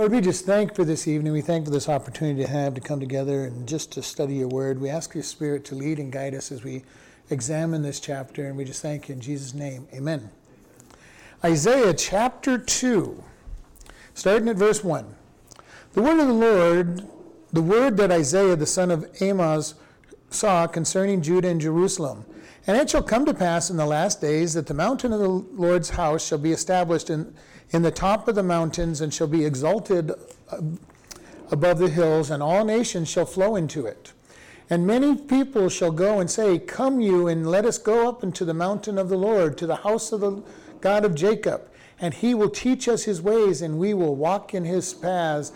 Lord, we just thank for this evening. We thank for this opportunity to have to come together and just to study your word. We ask your spirit to lead and guide us as we examine this chapter, and we just thank you in Jesus' name. Amen. Isaiah chapter 2, starting at verse 1. The word of the Lord, the word that Isaiah the son of Amoz saw concerning Judah and Jerusalem. And it shall come to pass in the last days that the mountain of the Lord's house shall be established in, in the top of the mountains and shall be exalted uh, above the hills, and all nations shall flow into it. And many people shall go and say, Come you, and let us go up into the mountain of the Lord, to the house of the God of Jacob. And he will teach us his ways, and we will walk in his paths.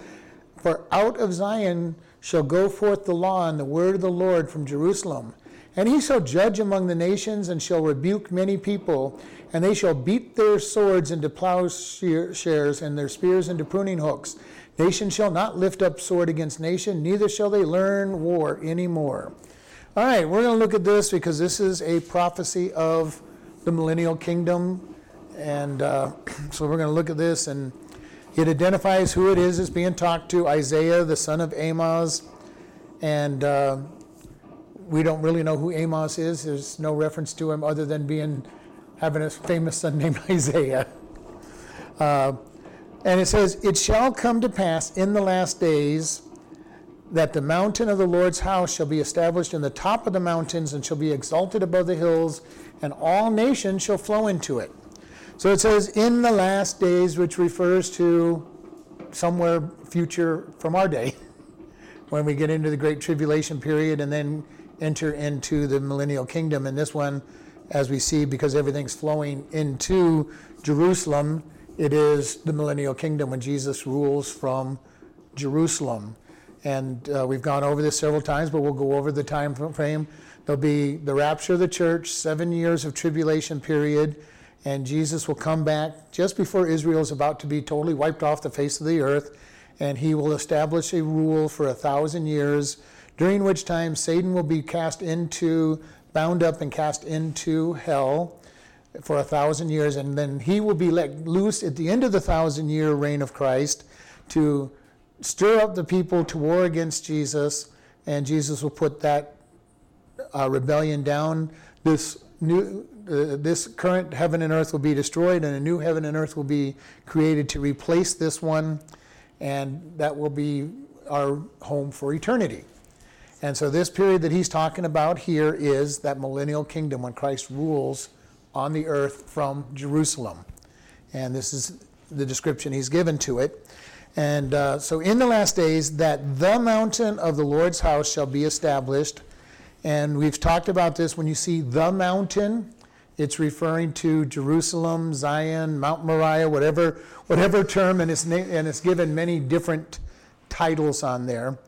For out of Zion shall go forth the law and the word of the Lord from Jerusalem. And he shall judge among the nations, and shall rebuke many people. And they shall beat their swords into plowshares, and their spears into pruning hooks. Nation shall not lift up sword against nation, neither shall they learn war anymore. All right, we're going to look at this because this is a prophecy of the millennial kingdom. And uh, so we're going to look at this, and it identifies who it is that's being talked to Isaiah, the son of Amoz. And uh, we don't really know who Amoz is. There's no reference to him other than being having a famous son named Isaiah. Uh, and it says, It shall come to pass in the last days that the mountain of the Lord's house shall be established in the top of the mountains and shall be exalted above the hills, and all nations shall flow into it. So it says, in the last days, which refers to somewhere future from our day, when we get into the Great Tribulation period and then enter into the millennial kingdom. And this one, as we see, because everything's flowing into Jerusalem, it is the millennial kingdom when Jesus rules from Jerusalem. And uh, we've gone over this several times, but we'll go over the time frame. There'll be the rapture of the church, seven years of tribulation period, and Jesus will come back just before Israel is about to be totally wiped off the face of the earth, and he will establish a rule for a thousand years, during which time Satan will be cast into, bound up and cast into hell for a thousand years, and then he will be let loose at the end of the thousand year reign of Christ to stir up the people to war against Jesus, and Jesus will put that uh, rebellion down. This new, uh, this current heaven and earth will be destroyed, and a new heaven and earth will be created to replace this one, and that will be our home for eternity. And so, this period that he's talking about here is that millennial kingdom when Christ rules on the earth from Jerusalem. And this is the description he's given to it. And uh, so, in the last days, that the mountain of the Lord's house shall be established. And we've talked about this when you see the mountain, it's referring to Jerusalem, Zion, Mount Moriah, whatever, whatever term, and it's, na- and it's given many different titles on there.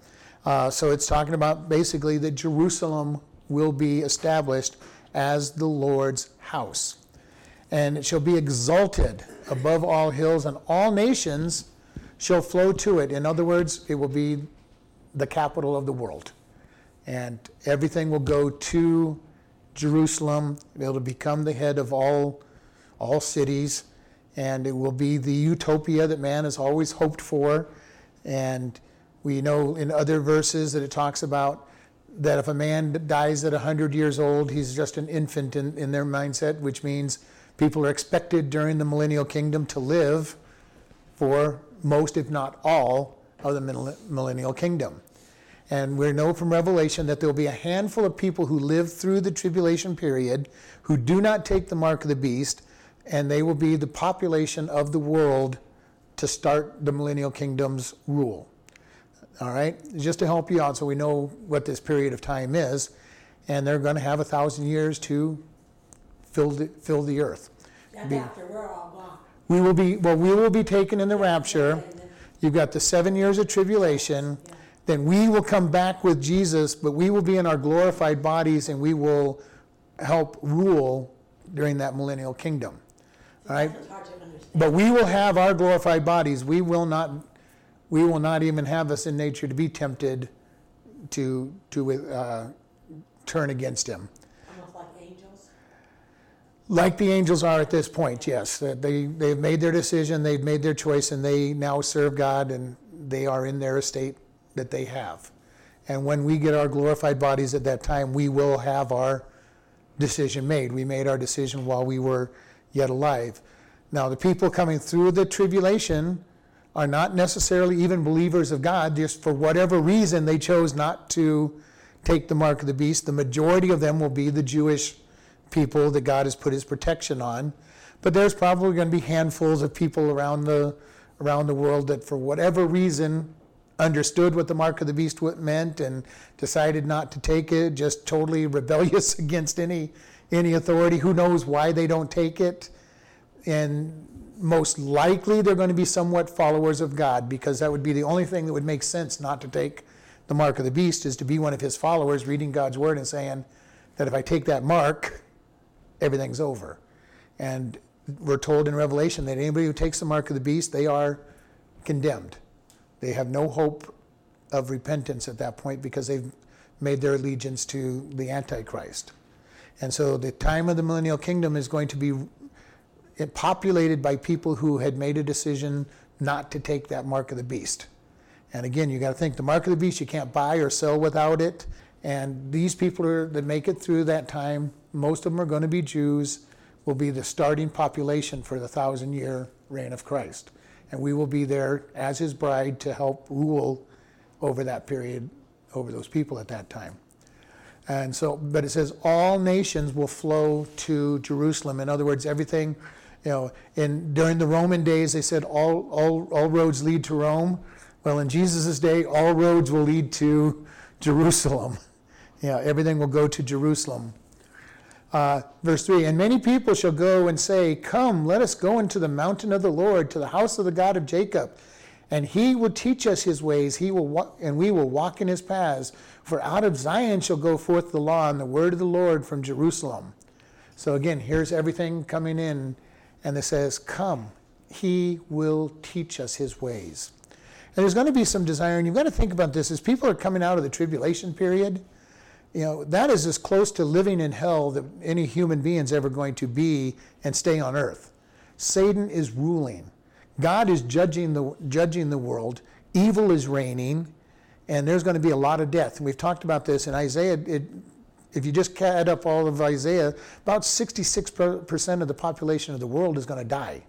Uh, so it's talking about basically that Jerusalem will be established as the Lord's house. And it shall be exalted above all hills, and all nations shall flow to it. In other words, it will be the capital of the world. And everything will go to Jerusalem. It'll become the head of all, all cities. And it will be the utopia that man has always hoped for. And we know in other verses that it talks about that if a man dies at 100 years old, he's just an infant in, in their mindset, which means people are expected during the millennial kingdom to live for most, if not all, of the millennial kingdom. And we know from Revelation that there will be a handful of people who live through the tribulation period who do not take the mark of the beast, and they will be the population of the world to start the millennial kingdom's rule. All right, just to help you out so we know what this period of time is. And they're going to have a thousand years to fill the, fill the earth. That's Be, after we're all gone. We will be, well, we will be taken in the rapture. You've got the seven years of tribulation. Yeah. Then we will come back with Jesus, but we will be in our glorified bodies and we will help rule during that millennial kingdom. All right? But we will have our glorified bodies. We will not we will not even have us in nature to be tempted to, to uh, turn against him. Almost like angels? Like the angels are at this point, yes. They, they've made their decision, they've made their choice, and they now serve God, and they are in their estate that they have. And when we get our glorified bodies at that time, we will have our decision made. We made our decision while we were yet alive. Now, the people coming through the tribulation are not necessarily even believers of God, just for whatever reason they chose not to take the mark of the beast. The majority of them will be the Jewish people that God has put his protection on. But there's probably going to be handfuls of people around the around the world that for whatever reason understood what the mark of the beast meant and decided not to take it, just totally rebellious against any any authority. Who knows why they don't take it? And most likely they're going to be somewhat followers of God because that would be the only thing that would make sense not to take the mark of the beast is to be one of his followers reading God's word and saying that if I take that mark, everything's over. And we're told in Revelation that anybody who takes the mark of the beast, they are condemned. They have no hope of repentance at that point because they've made their allegiance to the Antichrist. And so the time of the millennial kingdom is going to be populated by people who had made a decision not to take that mark of the beast. And again, you got to think the mark of the beast you can't buy or sell without it. And these people are, that make it through that time, most of them are going to be Jews, will be the starting population for the thousand year reign of Christ. And we will be there as his bride to help rule over that period, over those people at that time. And so, but it says all nations will flow to Jerusalem. In other words, everything, you know, in during the Roman days, they said all all all roads lead to Rome. Well, in Jesus' day, all roads will lead to Jerusalem. Yeah, everything will go to Jerusalem. Uh, verse 3 And many people shall go and say, Come, let us go into the mountain of the Lord, to the house of the God of Jacob. And he will teach us his ways, he will and we will walk in his paths. For out of Zion shall go forth the law and the word of the Lord from Jerusalem. So again, here's everything coming in, and it says, Come, he will teach us his ways. And there's going to be some desire, and you've got to think about this as people are coming out of the tribulation period you know, that is as close to living in hell that any human being is ever going to be and stay on earth. Satan is ruling. God is judging the, judging the world. Evil is reigning, and there's going to be a lot of death. And we've talked about this in Isaiah. It, if you just add up all of Isaiah, about 66% of the population of the world is going to die.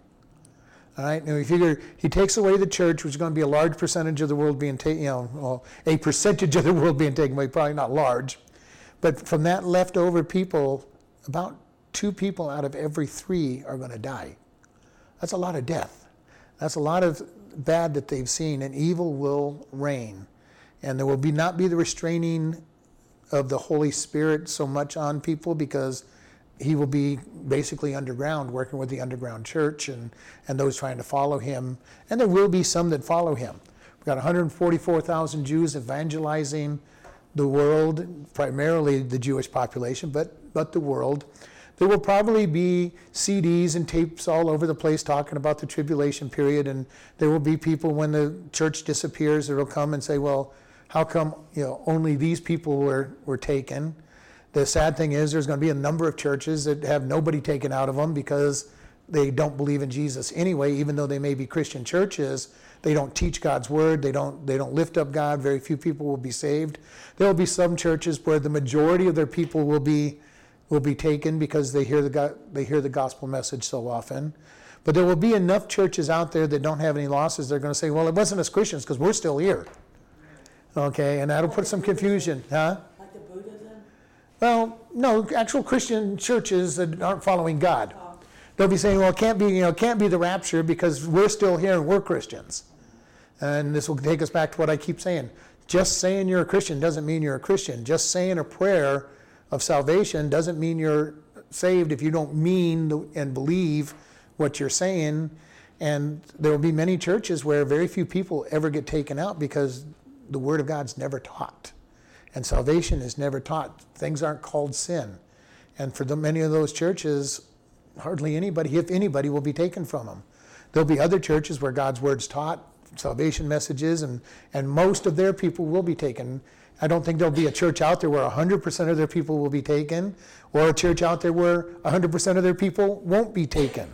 All right. Now, you figure he takes away the church, which is going to be a large percentage of the world being taken, you know, well, a percentage of the world being taken away, probably not large. But from that leftover people, about two people out of every three are going to die. That's a lot of death. That's a lot of bad that they've seen, and evil will reign. And there will be not be the restraining of the Holy Spirit so much on people because he will be basically underground, working with the underground church and, and those trying to follow him. And there will be some that follow him. We've got 144,000 Jews evangelizing the world, primarily the Jewish population, but, but the world. There will probably be CDs and tapes all over the place talking about the tribulation period, and there will be people when the church disappears that will come and say, well, how come you know only these people were, were taken? The sad thing is there's going to be a number of churches that have nobody taken out of them because they don't believe in Jesus anyway, even though they may be Christian churches they don't teach God's word. They don't, they don't lift up God. Very few people will be saved. There will be some churches where the majority of their people will be, will be taken because they hear, the, they hear the gospel message so often. But there will be enough churches out there that don't have any losses. They're going to say, well, it wasn't us Christians because we're still here. Okay, and that'll put some confusion. Huh? Like the Buddhism? Well, no, actual Christian churches that aren't following God. Oh. They'll be saying, well, it can't be, you know, it can't be the rapture because we're still here and we're Christians. And this will take us back to what I keep saying. Just saying you're a Christian doesn't mean you're a Christian. Just saying a prayer of salvation doesn't mean you're saved if you don't mean and believe what you're saying. And there will be many churches where very few people ever get taken out because the Word of God's never taught. And salvation is never taught. Things aren't called sin. And for the, many of those churches, hardly anybody, if anybody, will be taken from them. There'll be other churches where God's word's taught salvation messages, and, and most of their people will be taken. I don't think there'll be a church out there where 100% of their people will be taken, or a church out there where 100% of their people won't be taken.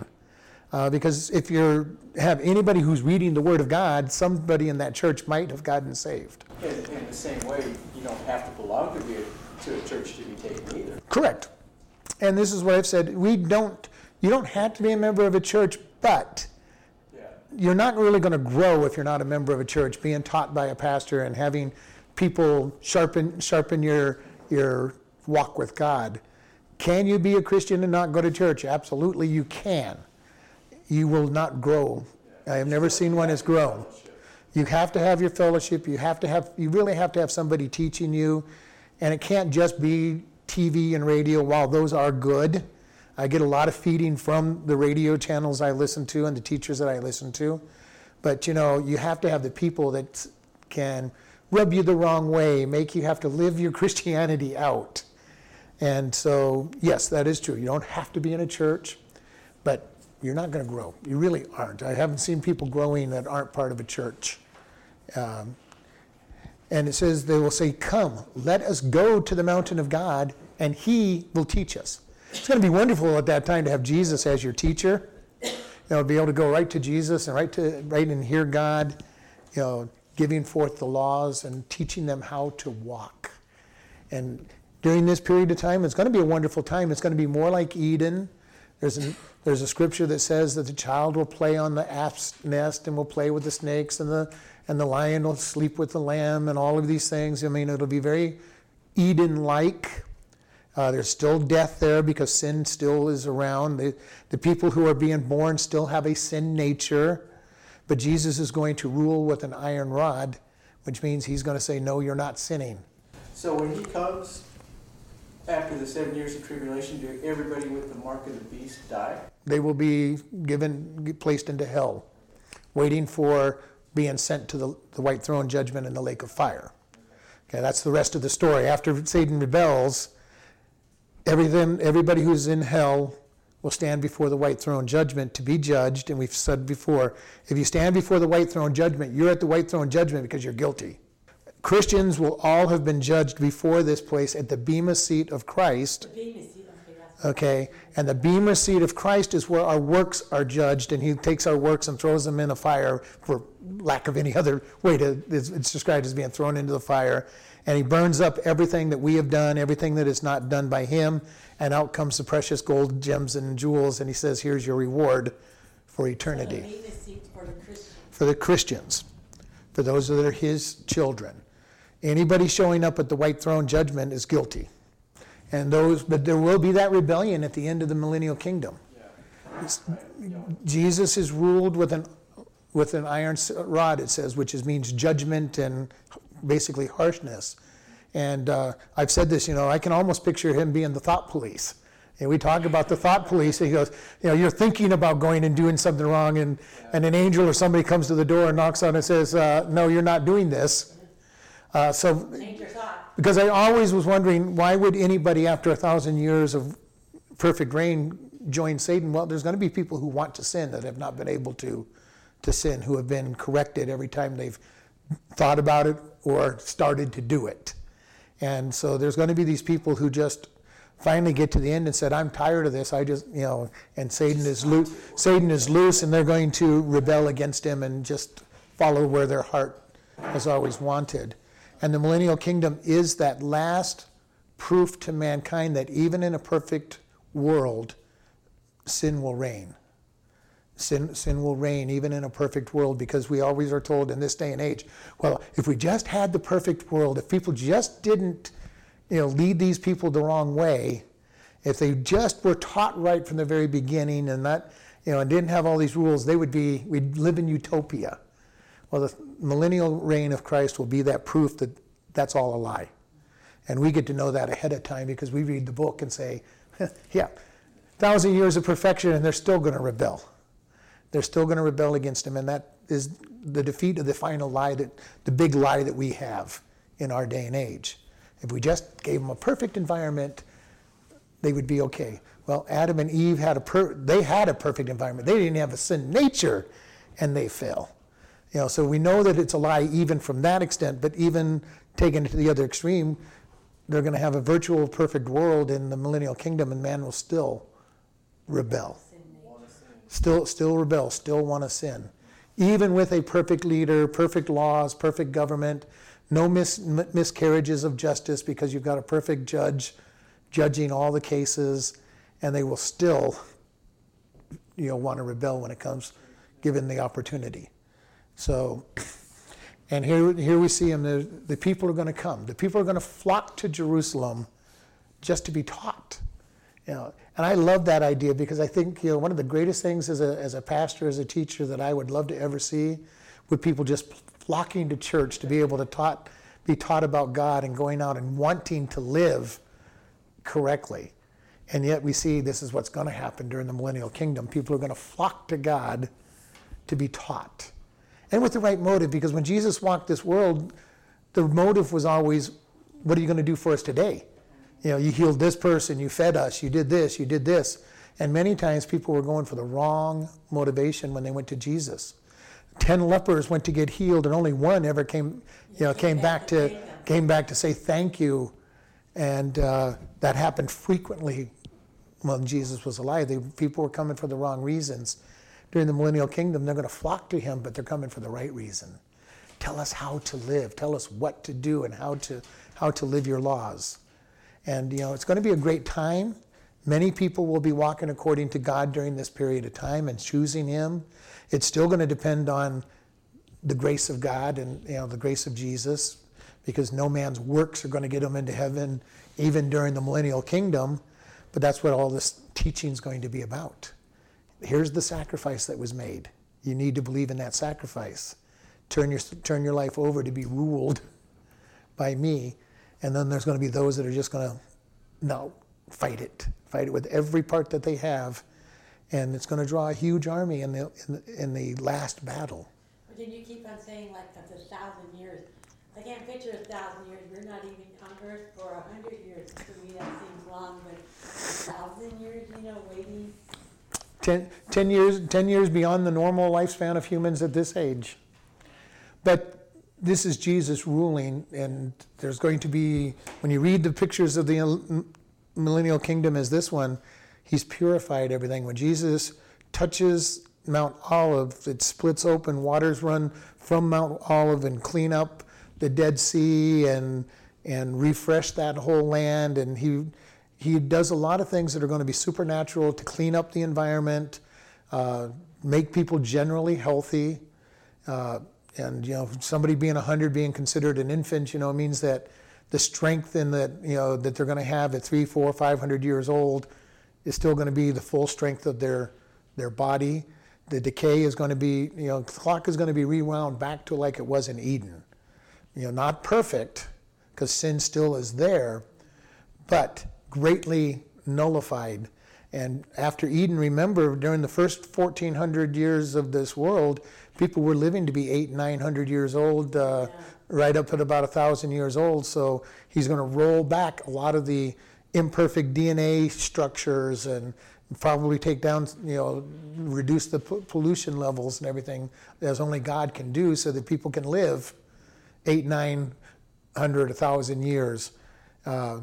Uh, because if you have anybody who's reading the Word of God, somebody in that church might have gotten saved. In, in the same way, you don't have to belong to be a, to a church to be taken either. Correct. And this is what I've said. We don't. You don't have to be a member of a church, but Yeah. you're not really going to grow if you're not a member of a church, being taught by a pastor and having people sharpen sharpen your your walk with God. Can you be a Christian and not go to church? Absolutely, you can. You will not grow. I have never seen one as grown. You have to have your fellowship. You have to have. You really have to have somebody teaching you, and it can't just be TV and radio. While those are good, I get a lot of feeding from the radio channels I listen to and the teachers that I listen to. But you know, you have to have the people that can rub you the wrong way, make you have to live your Christianity out. And so, yes, that is true. You don't have to be in a church, but you're not going to grow. You really aren't. I haven't seen people growing that aren't part of a church. Um, and it says, they will say, Come, let us go to the mountain of God, and he will teach us. It's going to be wonderful at that time to have Jesus as your teacher. You know, be able to go right to Jesus and right to right and hear God, you know, giving forth the laws and teaching them how to walk. And during this period of time, it's going to be a wonderful time. It's going to be more like Eden. There's a, there's a scripture that says that the child will play on the asp's nest and will play with the snakes, and the and the lion will sleep with the lamb, and all of these things. I mean, it'll be very Eden-like. Uh, there's still death there because sin still is around. The, the people who are being born still have a sin nature, but Jesus is going to rule with an iron rod, which means he's going to say, No, you're not sinning. So when he comes after the seven years of tribulation, do everybody with the mark of the beast die? They will be given, placed into hell, waiting for being sent to the, the white throne judgment in the lake of fire. Okay, that's the rest of the story. After Satan rebels, everything, everybody who's in hell will stand before the white throne judgment to be judged. And we've said before, if you stand before the white throne judgment, you're at the white throne judgment because you're guilty. Christians will all have been judged before this place at the Bema seat of Christ. Okay, and the Bema seat of Christ is where our works are judged, and He takes our works and throws them in a fire, for lack of any other way to, it's, it's described as being thrown into the fire. And He burns up everything that we have done, everything that is not done by Him, and out comes the precious gold, gems, and jewels, and He says, Here's your reward for eternity. For the Christians, for those that are His children. Anybody showing up at the white throne judgment is guilty. And those, but there will be that rebellion at the end of the millennial kingdom. It's- Jesus is ruled with an with an iron rod, it says, which is, means judgment and basically harshness. And uh, I've said this, you know, I can almost picture him being the thought police. And we talk about the thought police, and he goes, you know, you're thinking about going and doing something wrong, and, and an angel or somebody comes to the door and knocks on it and says, uh, no, you're not doing this. Uh, so because I always was wondering why would anybody after a thousand years of perfect reign join Satan? Well, there's going to be people who want to sin that have not been able to to sin, who have been corrected every time they've thought about it or started to do it. And so there's going to be these people who just finally get to the end and said, "I'm tired of this. I just, you know," and Satan is loose. Satan is loose, and they're going to rebel against him and just follow where their heart has always wanted. And the millennial kingdom is that last proof to mankind that even in a perfect world, sin will reign. Sin, sin will reign even in a perfect world because we always are told in this day and age, well, if we just had the perfect world, if people just didn't, you know, lead these people the wrong way, if they just were taught right from the very beginning and not, you know, and didn't have all these rules, they would be, we'd live in utopia. Well, the millennial reign of Christ will be that proof that that's all a lie. And we get to know that ahead of time because we read the book and say, yeah, thousand years of perfection and they're still going to rebel. They're still going to rebel against him. And that is the defeat of the final lie, that the big lie that we have in our day and age. If we just gave them a perfect environment, they would be okay. Well, Adam and Eve had a per- they had a perfect environment. They didn't have a sin nature, and they fell. You know, so we know that it's a lie even from that extent, but even taken to the other extreme, they're going to have a virtual perfect world in the millennial kingdom, and man will still rebel. Still, still rebel, still want to sin. Even with a perfect leader, perfect laws, perfect government, no mis- miscarriages of justice because you've got a perfect judge judging all the cases, and they will still, you know, want to rebel when it comes, given the opportunity. So, and here, here we see him. The, the people are going to come. The people are going to flock to Jerusalem just to be taught. You know, and I love that idea because I think you know one of the greatest things as a, as a pastor, as a teacher that I would love to ever see would people just flocking to church to be able to taught, be taught about God and going out and wanting to live correctly. And yet we see this is what's going to happen during the millennial kingdom. People are going to flock to God to be taught. And with the right motive, because when Jesus walked this world, the motive was always, what are you going to do for us today? You know, you healed this person, you fed us, you did this, you did this. And many times people were going for the wrong motivation when they went to Jesus. Ten lepers went to get healed, and only one ever came, you know, came back to came back to say thank you, and uh, that happened frequently when Jesus was alive. They, people were coming for the wrong reasons. During the millennial kingdom, they're going to flock to him, but they're coming for the right reason. Tell us how to live. Tell us what to do and how to how to live your laws. And you know, it's going to be a great time. Many people will be walking according to God during this period of time and choosing Him. It's still going to depend on the grace of God and you know the grace of Jesus, because no man's works are going to get him into heaven, even during the millennial kingdom. But that's what all this teaching is going to be about. Here's the sacrifice that was made. You need to believe in that sacrifice. Turn your turn your life over to be ruled by me and then there's going to be those that are just going to, no, fight it. Fight it with every part that they have. And it's going to draw a huge army in the, in the, in the last battle. But then you keep on saying like that's a thousand years. I can't picture a thousand years. We're not even on earth for a hundred years. To me, that seems long, but a thousand years, you know, waiting. Ten, ten years, ten years beyond the normal lifespan of humans at this age. But this is Jesus ruling, and there's going to be, when you read the pictures of the millennial kingdom as this one, he's purified everything. When Jesus touches Mount Olive, it splits open, waters run from Mount Olive and clean up the Dead Sea and and refresh that whole land. And he he does a lot of things that are going to be supernatural to clean up the environment, uh, make people generally healthy. Uh, and you know somebody being 100 being considered an infant you know means that the strength in that you know that they're going to have at three four five hundred years old is still going to be the full strength of their their body the decay is going to be you know the clock is going to be rewound back to like it was in eden you know not perfect because sin still is there but greatly nullified and after eden remember during the first 1400 years of this world people were living to be eight, nine hundred years old, uh, yeah. right up at about a thousand years old. So he's going to roll back a lot of the imperfect DNA structures and probably take down, you know, reduce the pollution levels and everything as only God can do, so that people can live eight, nine hundred, a thousand years. Uh,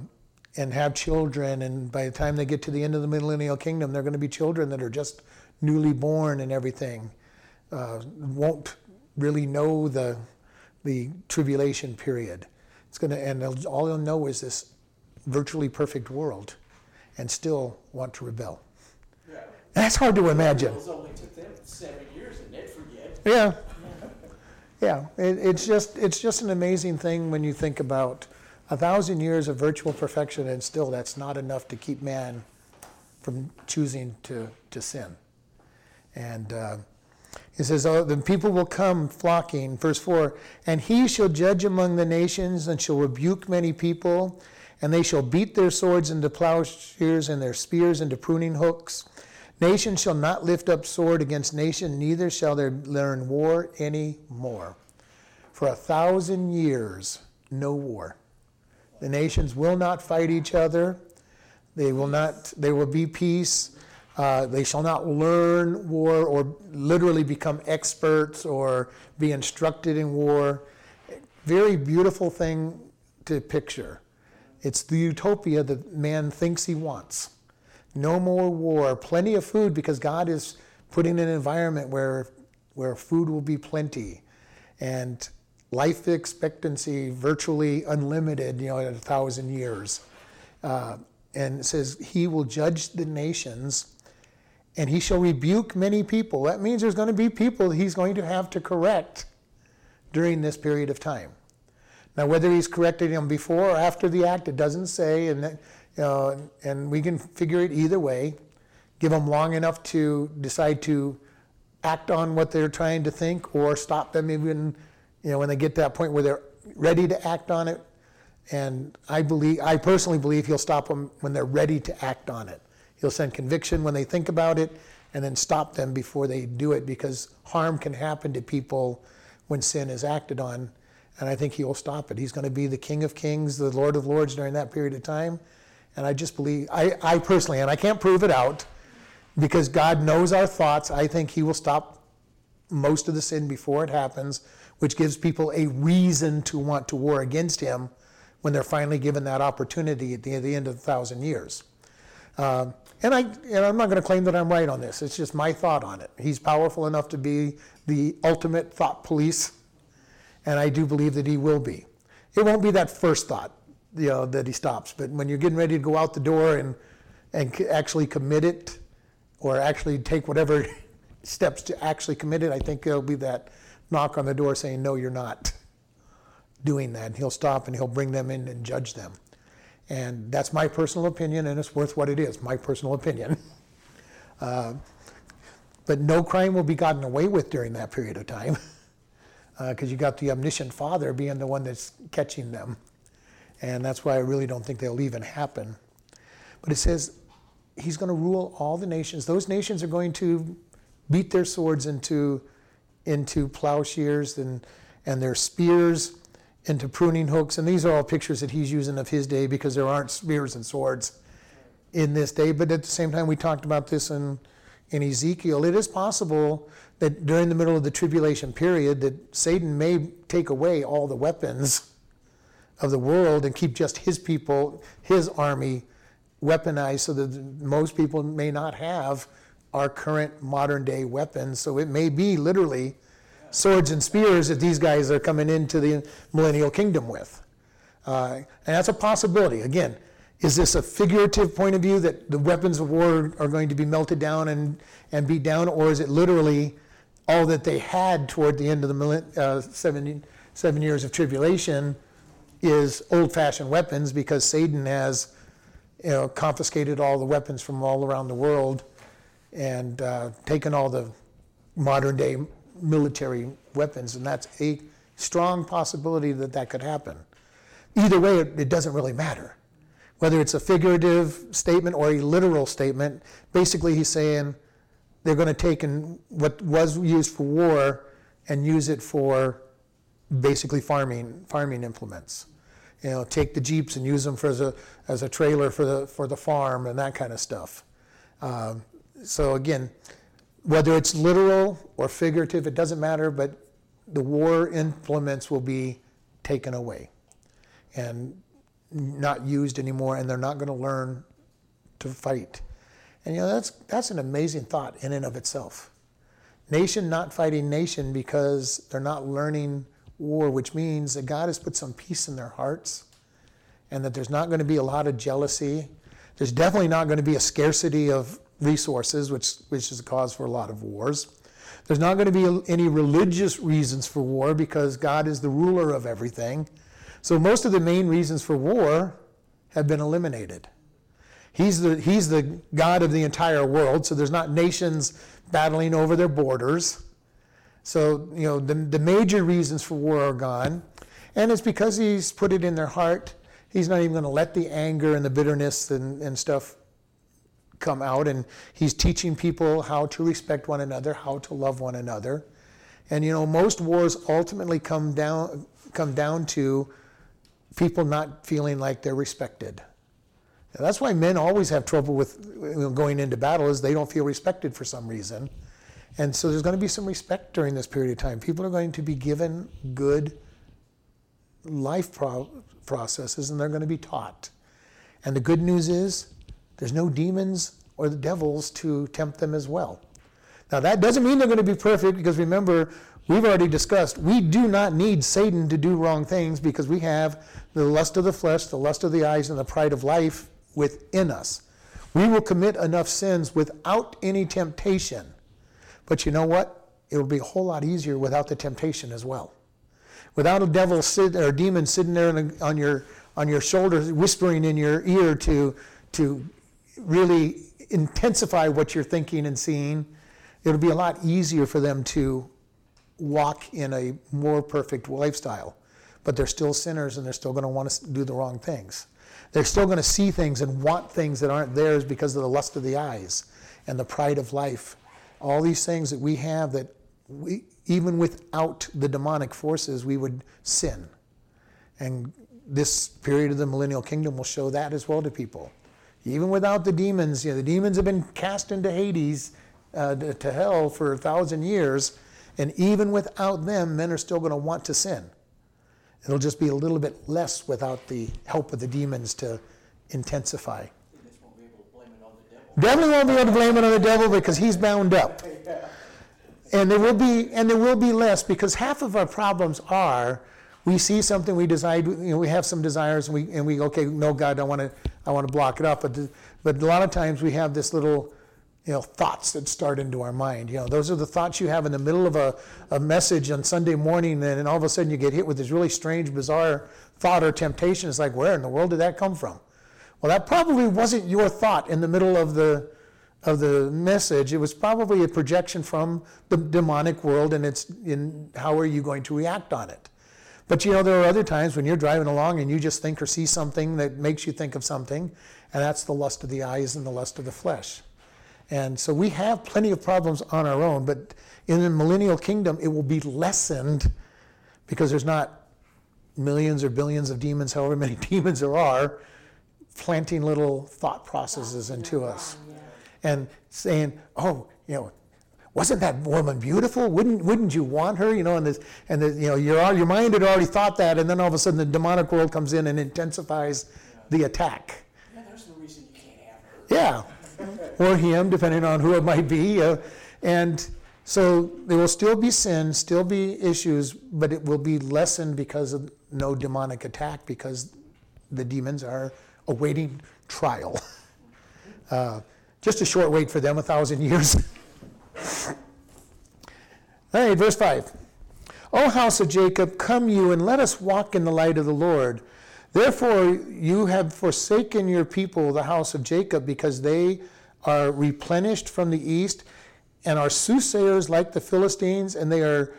and have children, and by the time they get to the end of the millennial kingdom, they're going to be children that are just newly born and everything uh, won't really know the, the tribulation period. It's going to, and all they'll know is this virtually perfect world and still want to rebel. Yeah. That's hard to imagine. It only took them seven years and they'd forget. Yeah. Yeah, it, it's just it's just an amazing thing when you think about a thousand years of virtual perfection, and still that's not enough to keep man from choosing to, to sin. And uh, he says, Oh, the people will come flocking. Verse 4 And he shall judge among the nations and shall rebuke many people, and they shall beat their swords into plowshares and their spears into pruning hooks. Nation shall not lift up sword against nation, neither shall they learn war any more. For a thousand years, no war. The nations will not fight each other. They will not, there will be peace. Uh, they shall not learn war or literally become experts or be instructed in war. Very beautiful thing to picture. It's the utopia that man thinks he wants. No more war, plenty of food because God is putting an environment where, where food will be plenty. And life expectancy virtually unlimited, you know, at a thousand years. Uh, and it says, He will judge the nations and he shall rebuke many people. That means there's going to be people he's going to have to correct during this period of time. Now, whether he's corrected them before or after the act, it doesn't say, and, uh, and we can figure it either way. Give them long enough to decide to act on what they're trying to think or stop them even you know, when they get to that point where they're ready to act on it. And I believe, I personally believe he'll stop them when they're ready to act on it. He'll send conviction when they think about it and then stop them before they do it because harm can happen to people when sin is acted on. And I think he will stop it. He's going to be the King of Kings, the Lord of Lords during that period of time. And I just believe, I, I personally, and I can't prove it out because God knows our thoughts, I think he will stop most of the sin before it happens which gives people a reason to want to war against him when they're finally given that opportunity at the, at the end of the thousand years. Um, and, I, and I'm not going to claim that I'm right on this. It's just my thought on it. He's powerful enough to be the ultimate thought police, and I do believe that he will be. It won't be that first thought you know, that he stops, but when you're getting ready to go out the door and, and actually commit it, or actually take whatever steps to actually commit it, I think it'll be that knock on the door saying, No, you're not doing that. And he'll stop and he'll bring them in and judge them. And that's my personal opinion, and it's worth what it is my personal opinion. Uh, but no crime will be gotten away with during that period of time because uh, you got the omniscient Father being the one that's catching them. And that's why I really don't think they'll even happen. But it says he's going to rule all the nations. Those nations are going to beat their swords into into plowshares and, and their spears into pruning hooks. And these are all pictures that he's using of his day because there aren't spears and swords in this day. But at the same time, we talked about this in, in Ezekiel. It is possible that during the middle of the tribulation period that Satan may take away all the weapons of the world and keep just his people, his army weaponized so that most people may not have our current modern day weapons. So it may be literally swords and spears that these guys are coming into the millennial kingdom with. Uh, and that's a possibility. Again, is this a figurative point of view that the weapons of war are going to be melted down and, and beat down, or is it literally all that they had toward the end of the uh, seven, seven years of tribulation is old fashioned weapons because Satan has you know, confiscated all the weapons from all around the world and uh, taken all the modern day military weapons, and that's a strong possibility that that could happen. Either way, it, it doesn't really matter. Whether it's a figurative statement or a literal statement, basically he's saying they're going to take in what was used for war and use it for basically farming farming implements. You know, take the jeeps and use them for as a as a trailer for the for the farm and that kind of stuff. Um, so again, whether it's literal or figurative, it doesn't matter, but the war implements will be taken away and not used anymore, and they're not going to learn to fight. And you know, that's, that's an amazing thought in and of itself. Nation not fighting nation because they're not learning war, which means that God has put some peace in their hearts and that there's not going to be a lot of jealousy. There's definitely not going to be a scarcity of resources, which, which is a cause for a lot of wars. There's not going to be any religious reasons for war because God is the ruler of everything. So most of the main reasons for war have been eliminated. He's the, he's the God of the entire world, so there's not nations battling over their borders. So, you know, the, the major reasons for war are gone. And it's because he's put it in their heart. He's not even going to let the anger and the bitterness and, and stuff come out and he's teaching people how to respect one another, how to love one another. And you know, most wars ultimately come down come down to people not feeling like they're respected. That's why men always have trouble with going into battle is they don't feel respected for some reason. And so there's going to be some respect during this period of time. People are going to be given good life pro- processes and they're going to be taught. And the good news is there's no demons or the devils to tempt them as well. Now, that doesn't mean they're going to be perfect because remember, we've already discussed we do not need Satan to do wrong things because we have the lust of the flesh, the lust of the eyes, and the pride of life within us. We will commit enough sins without any temptation. But you know what? It will be a whole lot easier without the temptation as well. Without a devil sit, or a demon sitting there on your on your shoulder, whispering in your ear to to really intensify what you're thinking and seeing, it'll be a lot easier for them to walk in a more perfect lifestyle. But they're still sinners and they're still going to want to do the wrong things. They're still going to see things and want things that aren't theirs because of the lust of the eyes and the pride of life. All these things that we have that we, even without the demonic forces, we would sin. And this period of the millennial kingdom will show that as well to people. Even without the demons, you know, the demons have been cast into Hades, uh, to hell for a thousand years, and even without them, men are still going to want to sin. It'll just be a little bit less without the help of the demons to intensify. Won't be able to blame it devil. Definitely won't be able to blame it on the devil because he's bound up. And there will be and there will be less because half of our problems are we see something we decide you know we have some desires and we and we okay no God I want to I want to block it up but but a lot of times we have this little you know thoughts that start into our mind. You know those are the thoughts you have in the middle of a, a message on Sunday morning and, and all of a sudden you get hit with this really strange bizarre thought or temptation. It's like where in the world did that come from? Well that probably wasn't your thought in the middle of the of the message, it was probably a projection from the demonic world, and it's in how are you going to react on it. But you know, there are other times when you're driving along and you just think or see something that makes you think of something, and that's the lust of the eyes and the lust of the flesh. And so we have plenty of problems on our own, but in the millennial kingdom, it will be lessened because there's not millions or billions of demons, however many demons there are, planting little thought processes into us and saying, "Oh, you know, wasn't that woman beautiful? Wouldn't wouldn't you want her? You know, and this, and the, you know, your your mind had already thought that, and then all of a sudden the demonic world comes in and intensifies the attack. Yeah, there's no reason you can't have her. Yeah, or him, depending on who it might be, uh, and. So there will still be sin, still be issues, but it will be lessened because of no demonic attack, because the demons are awaiting trial. Uh, just a short wait for them, a thousand years. All right, verse 5. O house of Jacob, come you and let us walk in the light of the Lord. Therefore, you have forsaken your people, the house of Jacob, because they are replenished from the east and are soothsayers like the Philistines, and they are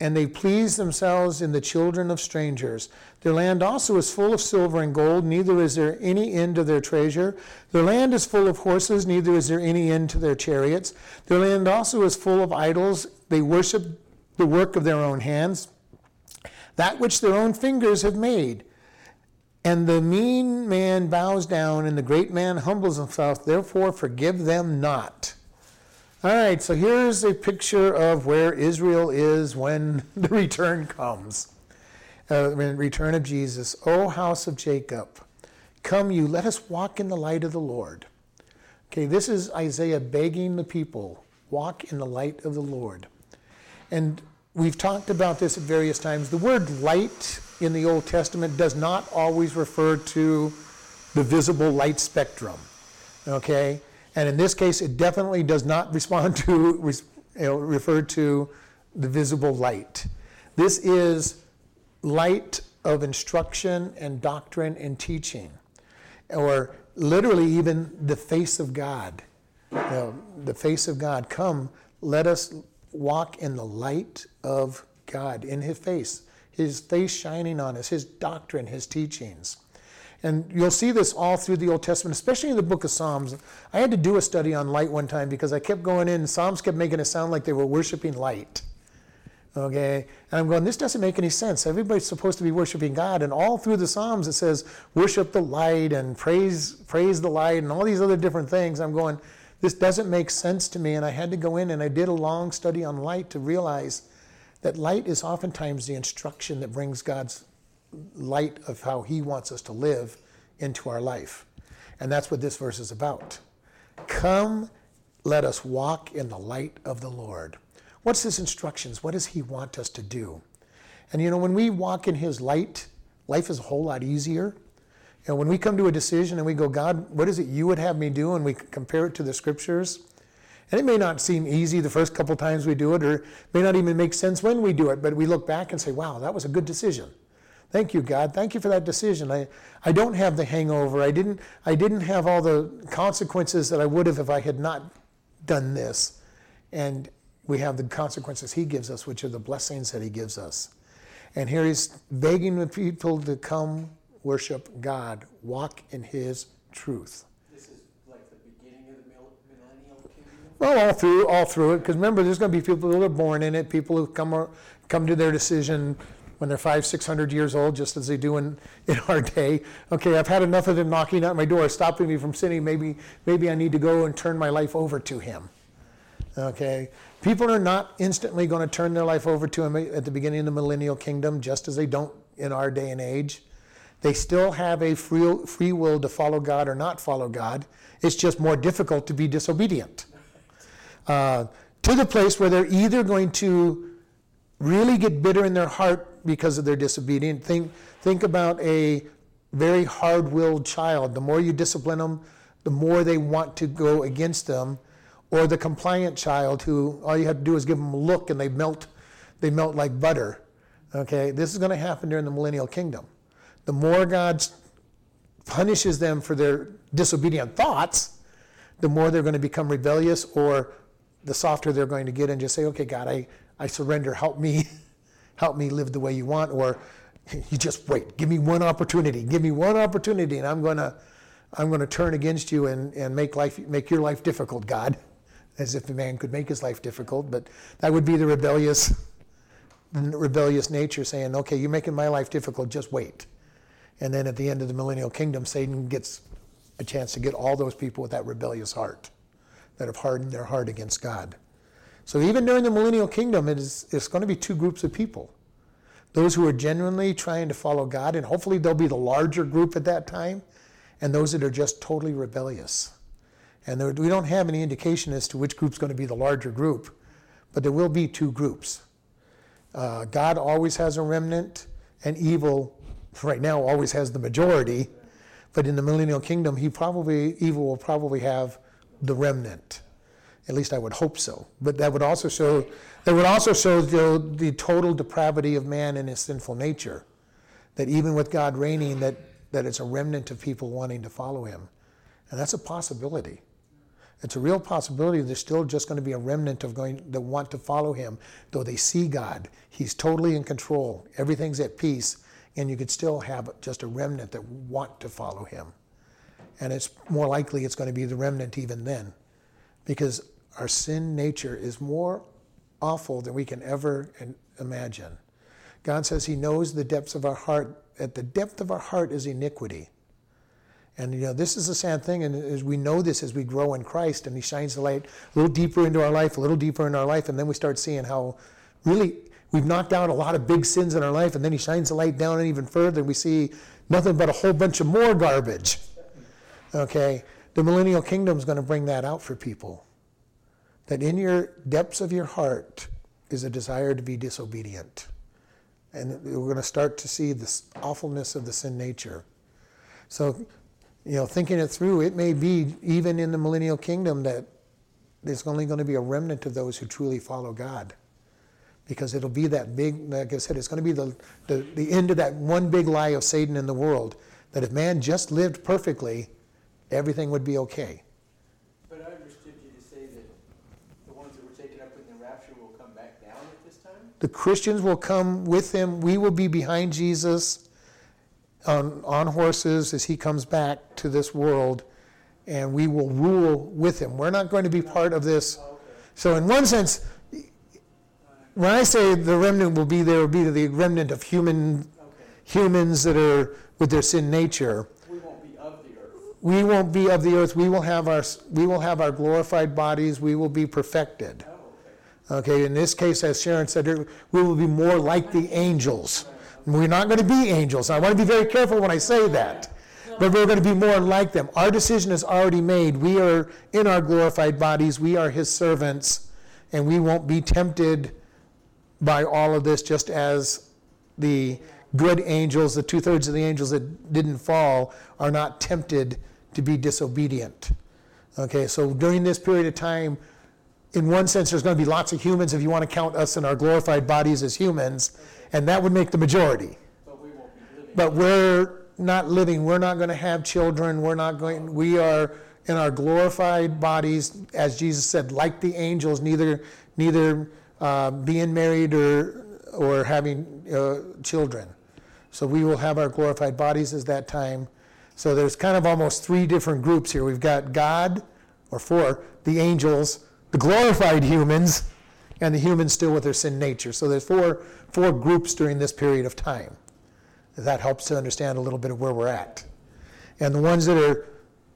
and they please themselves in the children of strangers. Their land also is full of silver and gold, neither is there any end to their treasure. Their land is full of horses, neither is there any end to their chariots. Their land also is full of idols. They worship the work of their own hands, that which their own fingers have made. And the mean man bows down, and the great man humbles himself. Therefore, forgive them not. All right, so here's a picture of where Israel is when the return comes. Uh, when return of Jesus. O house of Jacob, come you, let us walk in the light of the Lord. Okay, this is Isaiah begging the people, walk in the light of the Lord. And we've talked about this at various times. The word light in the Old Testament does not always refer to the visible light spectrum. Okay? And in this case, it definitely does not respond to, you know, refer to the visible light. This is light of instruction and doctrine and teaching, or literally even the face of God. You know, the face of God. Come, let us walk in the light of God, in His face, His face shining on us, His doctrine, His teachings. And you'll see this all through the Old Testament, especially in the book of Psalms. I had to do a study on light one time because I kept going in, Psalms kept making it sound like they were worshiping light. Okay? And I'm going, this doesn't make any sense. Everybody's supposed to be worshiping God. And all through the Psalms it says, worship the light and praise, praise the light and all these other different things. I'm going, this doesn't make sense to me. And I had to go in and I did a long study on light to realize that light is oftentimes the instruction that brings God's light of how He wants us to live into our life. And that's what this verse is about. Come, let us walk in the light of the Lord. What's His instructions? What does He want us to do? And you know, when we walk in His light, life is a whole lot easier. And when we come to a decision and we go, God, what is it you would have me do? And we compare it to the scriptures, and it may not seem easy the first couple times we do it, or may not even make sense when we do it, but we look back and say, wow, that was a good decision. Thank you, God. Thank you for that decision. I, I don't have the hangover. I didn't, I didn't have all the consequences that I would have if I had not done this. And we have the consequences He gives us, which are the blessings that He gives us. And here He's begging the people to come worship God, walk in His truth. This is like the beginning of the millennial kingdom? Well, all through, all through it, because remember, there's going to be people who are born in it, people who come come to their decision when they're five, six hundred years old, just as they do in, in our day. Okay, I've had enough of them knocking at my door, stopping me from sinning. Maybe, maybe I need to go and turn my life over to Him. Okay, people are not instantly going to turn their life over to Him at the beginning of the millennial kingdom, just as they don't in our day and age. They still have a free, free will to follow God or not follow God. It's just more difficult to be disobedient. Uh, to the place where they're either going to really get bitter in their heart because of their disobedience. Think, think about a very hard willed child. The more you discipline them, the more they want to go against them. Or the compliant child who all you have to do is give them a look and they melt, they melt like butter. Okay, this is going to happen during the millennial kingdom. The more God punishes them for their disobedient thoughts, the more they're going to become rebellious or the softer they're going to get and just say, okay, God, I, I surrender. Help me, help me live the way you want. Or you just wait. Give me one opportunity. Give me one opportunity, and I'm gonna, I'm gonna turn against you and, and make life, make your life difficult, God. As if a man could make his life difficult, but that would be the rebellious, rebellious nature saying, okay, you're making my life difficult. Just wait. And then at the end of the millennial kingdom, Satan gets a chance to get all those people with that rebellious heart that have hardened their heart against God. So even during the millennial kingdom, it is, it's going to be two groups of people. Those who are genuinely trying to follow God, and hopefully they'll be the larger group at that time, and those that are just totally rebellious. And there, we don't have any indication as to which group's going to be the larger group, but there will be two groups. Uh, God always has a remnant, and evil, right now, always has the majority. But in the millennial kingdom, he probably evil will probably have the remnant. At least I would hope so. But that would also show that would also show the, the total depravity of man and his sinful nature. That even with God reigning, that, that it's a remnant of people wanting to follow him. And that's a possibility. It's a real possibility there's still just going to be a remnant of going that want to follow him, though they see God. He's totally in control. Everything's at peace, and you could still have just a remnant that want to follow him. And it's more likely it's going to be the remnant even then. Because our sin nature is more awful than we can ever imagine. God says He knows the depths of our heart. At the depth of our heart is iniquity. And you know, this is a sad thing, and as we know this as we grow in Christ and He shines the light a little deeper into our life, a little deeper in our life, and then we start seeing how really we've knocked out a lot of big sins in our life, and then He shines the light down even further, and we see nothing but a whole bunch of more garbage. Okay? The millennial kingdom is going to bring that out for people. That in your depths of your heart is a desire to be disobedient. And we're going to start to see this awfulness of the sin nature. So, you know, thinking it through, it may be even in the millennial kingdom that there's only going to be a remnant of those who truly follow God. Because it'll be that big, like I said, it's going to be the, the, the end of that one big lie of Satan in the world that if man just lived perfectly, everything would be okay. But I understood you to say that the ones that were taken up in the rapture will come back down at this time? The Christians will come with him. We will be behind Jesus on, on horses as he comes back to this world, and we will rule with him. We're not going to be part of this. Oh, okay. So, in one sense, when I say the remnant will be there, will be the remnant of human Okay. humans that are with their sin nature. We won't be of the earth. We won't be of the earth. We will have our we will have our glorified bodies. We will be perfected. Okay. In this case, as Sharon said, we will be more like the angels. We're not going to be angels. I want to be very careful when I say that. But we're going to be more like them. Our decision is already made. We are in our glorified bodies. We are His servants, and we won't be tempted by all of this, just as the good angels, the two thirds of the angels that didn't fall, are not tempted to be disobedient. Okay, so during this period of time, in one sense, there's going to be lots of humans if you want to count us in our glorified bodies as humans, and that would make the majority. But we won't be but we're not living, we're not going to have children, we're not going, we are in our glorified bodies, as Jesus said, like the angels, neither, neither uh, being married or, or having uh, children. So we will have our glorified bodies as that time. So there's kind of almost three different groups here. We've got God, or four, the angels, the glorified humans, and the humans still with their sin nature. So there's four, four groups during this period of time. That helps to understand a little bit of where we're at. And the ones that are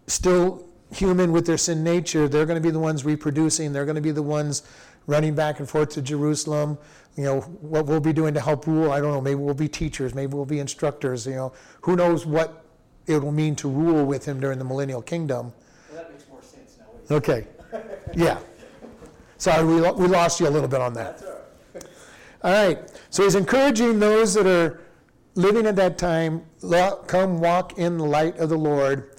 still human with their sin nature, they're going to be the ones reproducing. They're going to be the ones running back and forth to Jerusalem. You know, what we'll be doing to help rule, I don't know. Maybe we'll be teachers. Maybe we'll be instructors. You know, who knows what it will mean to rule with him during the millennial kingdom. Well, that makes more sense now. Okay. Yeah. Sorry, we, we lost you a little bit on that. That's all right. All right. So he's encouraging those that are living at that time, come walk in the light of the Lord.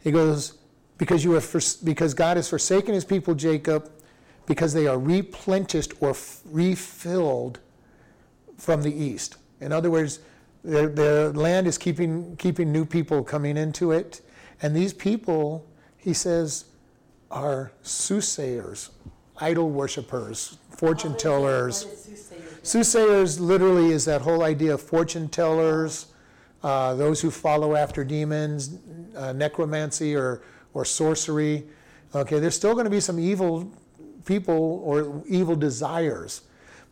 He goes, because you have fors- because God has forsaken his people Jacob, because they are replenished or f- refilled from the east. In other words, the, the land is keeping keeping new people coming into it, and these people, he says, are soothsayers, idol worshippers, fortune tellers. Is soothsayers? Soothsayers literally is that whole idea of fortune tellers, uh, those who follow after demons, uh, necromancy or, or sorcery. Okay, there's still going to be some evil people or evil desires,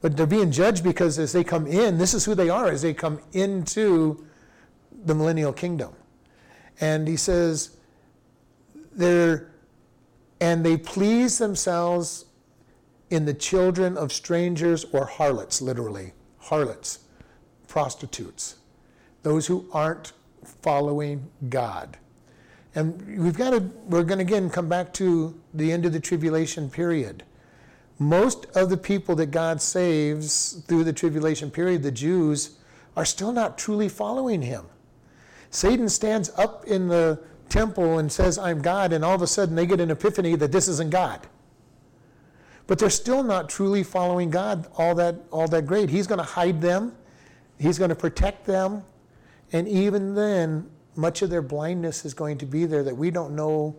but they're being judged because as they come in, this is who they are as they come into the millennial kingdom. And he says, they're, and they please themselves in the children of strangers or harlots, literally, harlots, prostitutes, those who aren't following God. And we've got to, we're going to again come back to the end of the tribulation period. Most of the people that God saves through the tribulation period, the Jews, are still not truly following Him. Satan stands up in the temple and says, I'm God, and all of a sudden they get an epiphany that this isn't God but they're still not truly following God all that all that great. He's going to hide them, He's going to protect them, and even then, much of their blindness is going to be there that we don't know.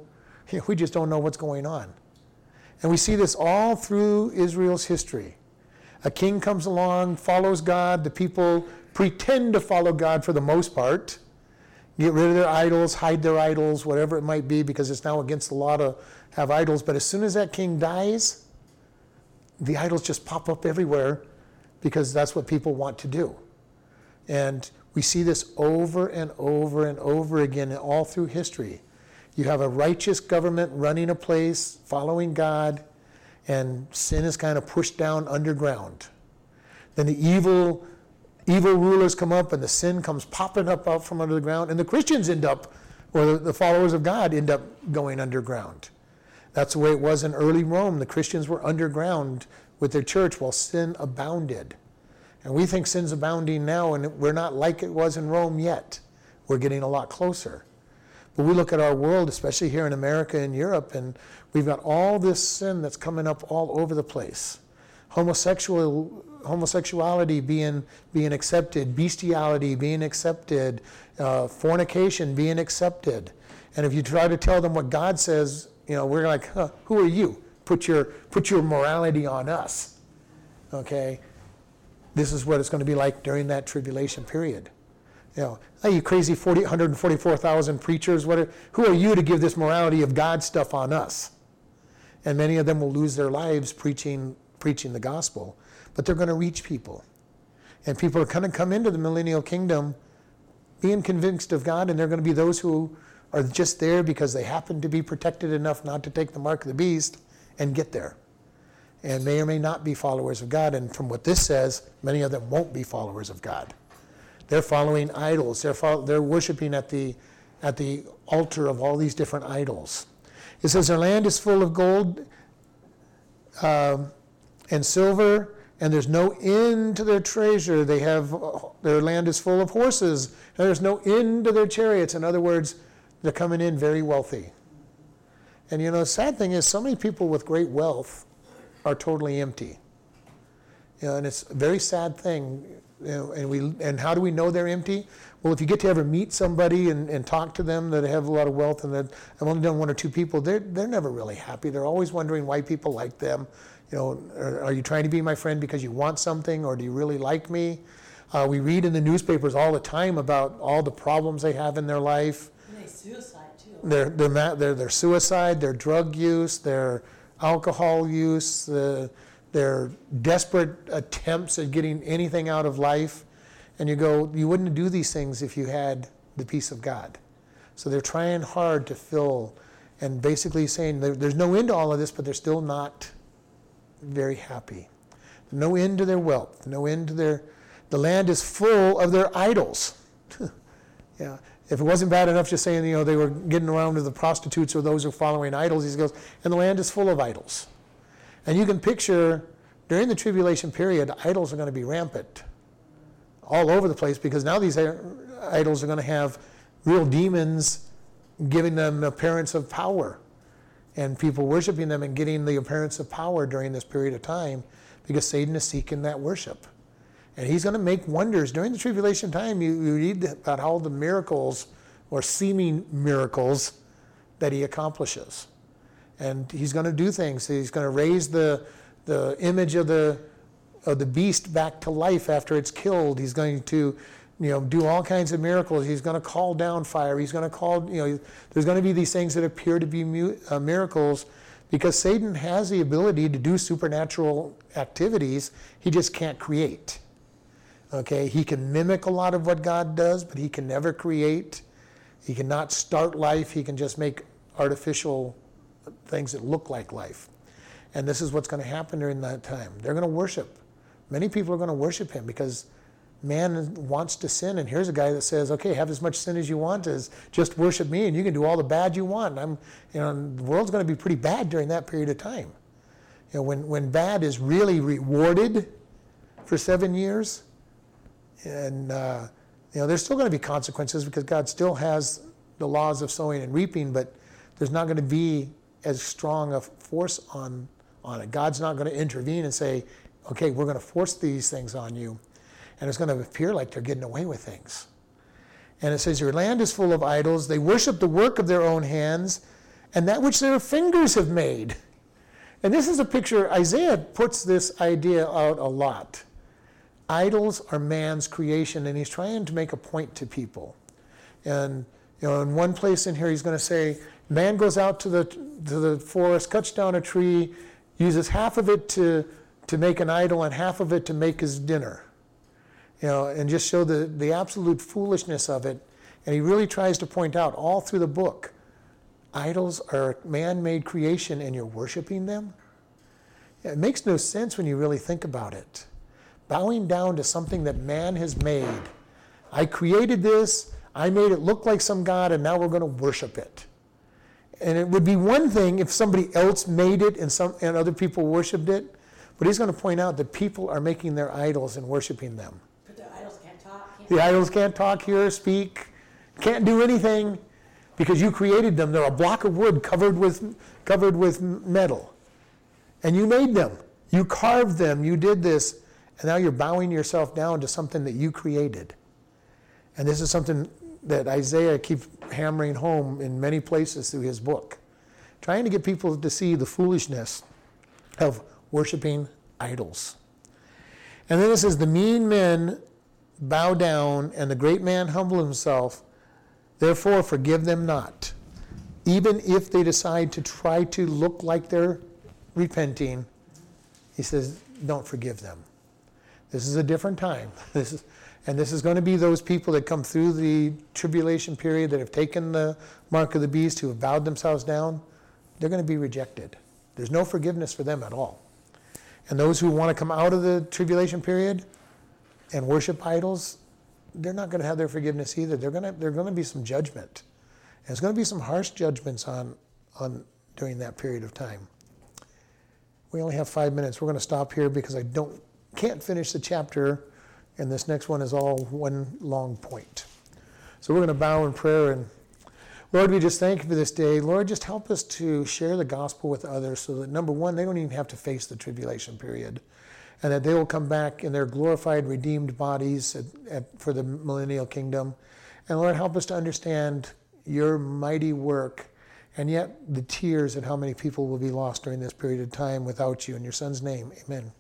know, we just don't know what's going on, and we see this all through Israel's history. A king comes along, follows God. The people pretend to follow God for the most part. Get rid of their idols, hide their idols, whatever it might be, because it's now against the law to have idols. But as soon as that king dies, the idols just pop up everywhere because that's what people want to do. And we see this over and over and over again all through history. You have a righteous government running a place, following God, and sin is kind of pushed down underground. Then the evil evil rulers come up and the sin comes popping up out from under the ground and the Christians end up or the, followers of God end up going underground. That's the way it was in early Rome. The Christians were underground with their church while sin abounded. And we think sin's abounding now, and we're not like it was in Rome yet. We're getting a lot closer. But we look at our world, especially here in America and Europe, and we've got all this sin that's coming up all over the place. Homosexual, homosexuality being, being accepted, bestiality being accepted, uh, fornication being accepted. And if you try to tell them what God says, you know, we're like, huh, who are you? Put your, put your morality on us. Okay? This is what it's going to be like during that tribulation period. You know, hey, you crazy 40, 144,000 preachers, what are, who are you to give this morality of God stuff on us? And many of them will lose their lives preaching, preaching the gospel. but they're going to reach people. And people are going to come into the millennial kingdom being convinced of God, and they're going to be those who are just there because they happen to be protected enough not to take the mark of the beast and get there. And may or may not be followers of God. And from what this says, many of them won't be followers of God. They're following idols. They're, fo- they're worshiping at the, at the altar of all these different idols. It says, Their land is full of gold um, and silver, and there's no end to their treasure. They have, their land is full of horses, and there's no end to their chariots. In other words, they're coming in very wealthy. And you know, the sad thing is, so many people with great wealth are totally empty. You know, and it's a very sad thing. You know, and we and how do we know they're empty? Well, if you get to ever meet somebody and, and talk to them that have a lot of wealth and that I've only done one or two people, they're they're never really happy. They're always wondering why people like them. You know, are, are you trying to be my friend because you want something, or do you really like me? Uh, we read in the newspapers all the time about all the problems they have in their life And they suicide too. their, their, their, their suicide, their drug use, their alcohol use, the, their desperate attempts at getting anything out of life. And you go, you wouldn't do these things if you had the peace of God. So they're trying hard to fill and basically saying there, there's no end to all of this, but they're still not very happy. No end to their wealth, no end to their, the land is full of their idols. yeah. If it wasn't bad enough just saying, you know, they were getting around to the prostitutes or those who are following idols, he goes, and the land is full of idols. And you can picture during the tribulation period, idols are going to be rampant all over the place because now these idols are going to have real demons giving them the appearance of power and people worshiping them and getting the appearance of power during this period of time because Satan is seeking that worship. And he's going to make wonders. During the tribulation time, you, you read about all the miracles or seeming miracles that he accomplishes. And he's going to do things. He's going to raise the, the image of the, of the beast back to life after it's killed. He's going to you know, do all kinds of miracles. He's going to call down fire. He's going to call, you know, there's going to be these things that appear to be mu- uh, miracles because Satan has the ability to do supernatural activities. He just can't create. Okay, he can mimic a lot of what God does, but he can never create. He cannot start life. He can just make artificial things that look like life. And this is what's going to happen during that time. They're going to worship. Many people are going to worship him because man wants to sin. And here's a guy that says, okay, have as much sin as you want, as just worship me, and you can do all the bad you want. I'm, you know, the world's going to be pretty bad during that period of time. You know, when, when bad is really rewarded for seven years, and uh, you know, there's still going to be consequences because God still has the laws of sowing and reaping, but there's not going to be as strong a force on on it. God's not going to intervene and say, "Okay, we're going to force these things on you," and it's going to appear like they're getting away with things. And it says, "Your land is full of idols; they worship the work of their own hands, and that which their fingers have made." And this is a picture. Isaiah puts this idea out a lot idols are man's creation, and he's trying to make a point to people. And you know, in one place in here, he's going to say, man goes out to the to the forest, cuts down a tree, uses half of it to to make an idol, and half of it to make his dinner. You know, and just show the the absolute foolishness of it. And he really tries to point out all through the book, idols are man-made creation, and you're worshiping them. It makes no sense when you really think about it bowing down to something that man has made. I created this, I made it look like some God, and now we're going to worship it. And it would be one thing if somebody else made it and, some, and other people worshiped it, but he's going to point out that people are making their idols and worshiping them. But the idols can't talk. Can't The idols can't talk, hear, speak, can't do anything because you created them. They're a block of wood covered with, covered with metal. And you made them. You carved them. You did this. And now you're bowing yourself down to something that you created. And this is something that Isaiah keeps hammering home in many places through his book, trying to get people to see the foolishness of worshiping idols. And then it says, The mean men bow down, and the great man humble himself. Therefore, forgive them not. Even if they decide to try to look like they're repenting, he says, don't forgive them. This is a different time. This is, and this is going to be those people that come through the tribulation period that have taken the mark of the beast, who have bowed themselves down. They're going to be rejected. There's no forgiveness for them at all. And those who want to come out of the tribulation period and worship idols, they're not going to have their forgiveness either. They're going to, there's going to be some judgment. And there's going to be some harsh judgments on, on during that period of time. We only have five minutes. We're going to stop here because I don't can't finish the chapter, and this next one is all one long point. So we're going to bow in prayer and Lord, we just thank you for this day. Lord, just help us to share the gospel with others so that number one, they don't even have to face the tribulation period, and that they will come back in their glorified, redeemed bodies at, at, for the millennial kingdom. And Lord, help us to understand your mighty work and yet the tears at how many people will be lost during this period of time without you. In your son's name, amen.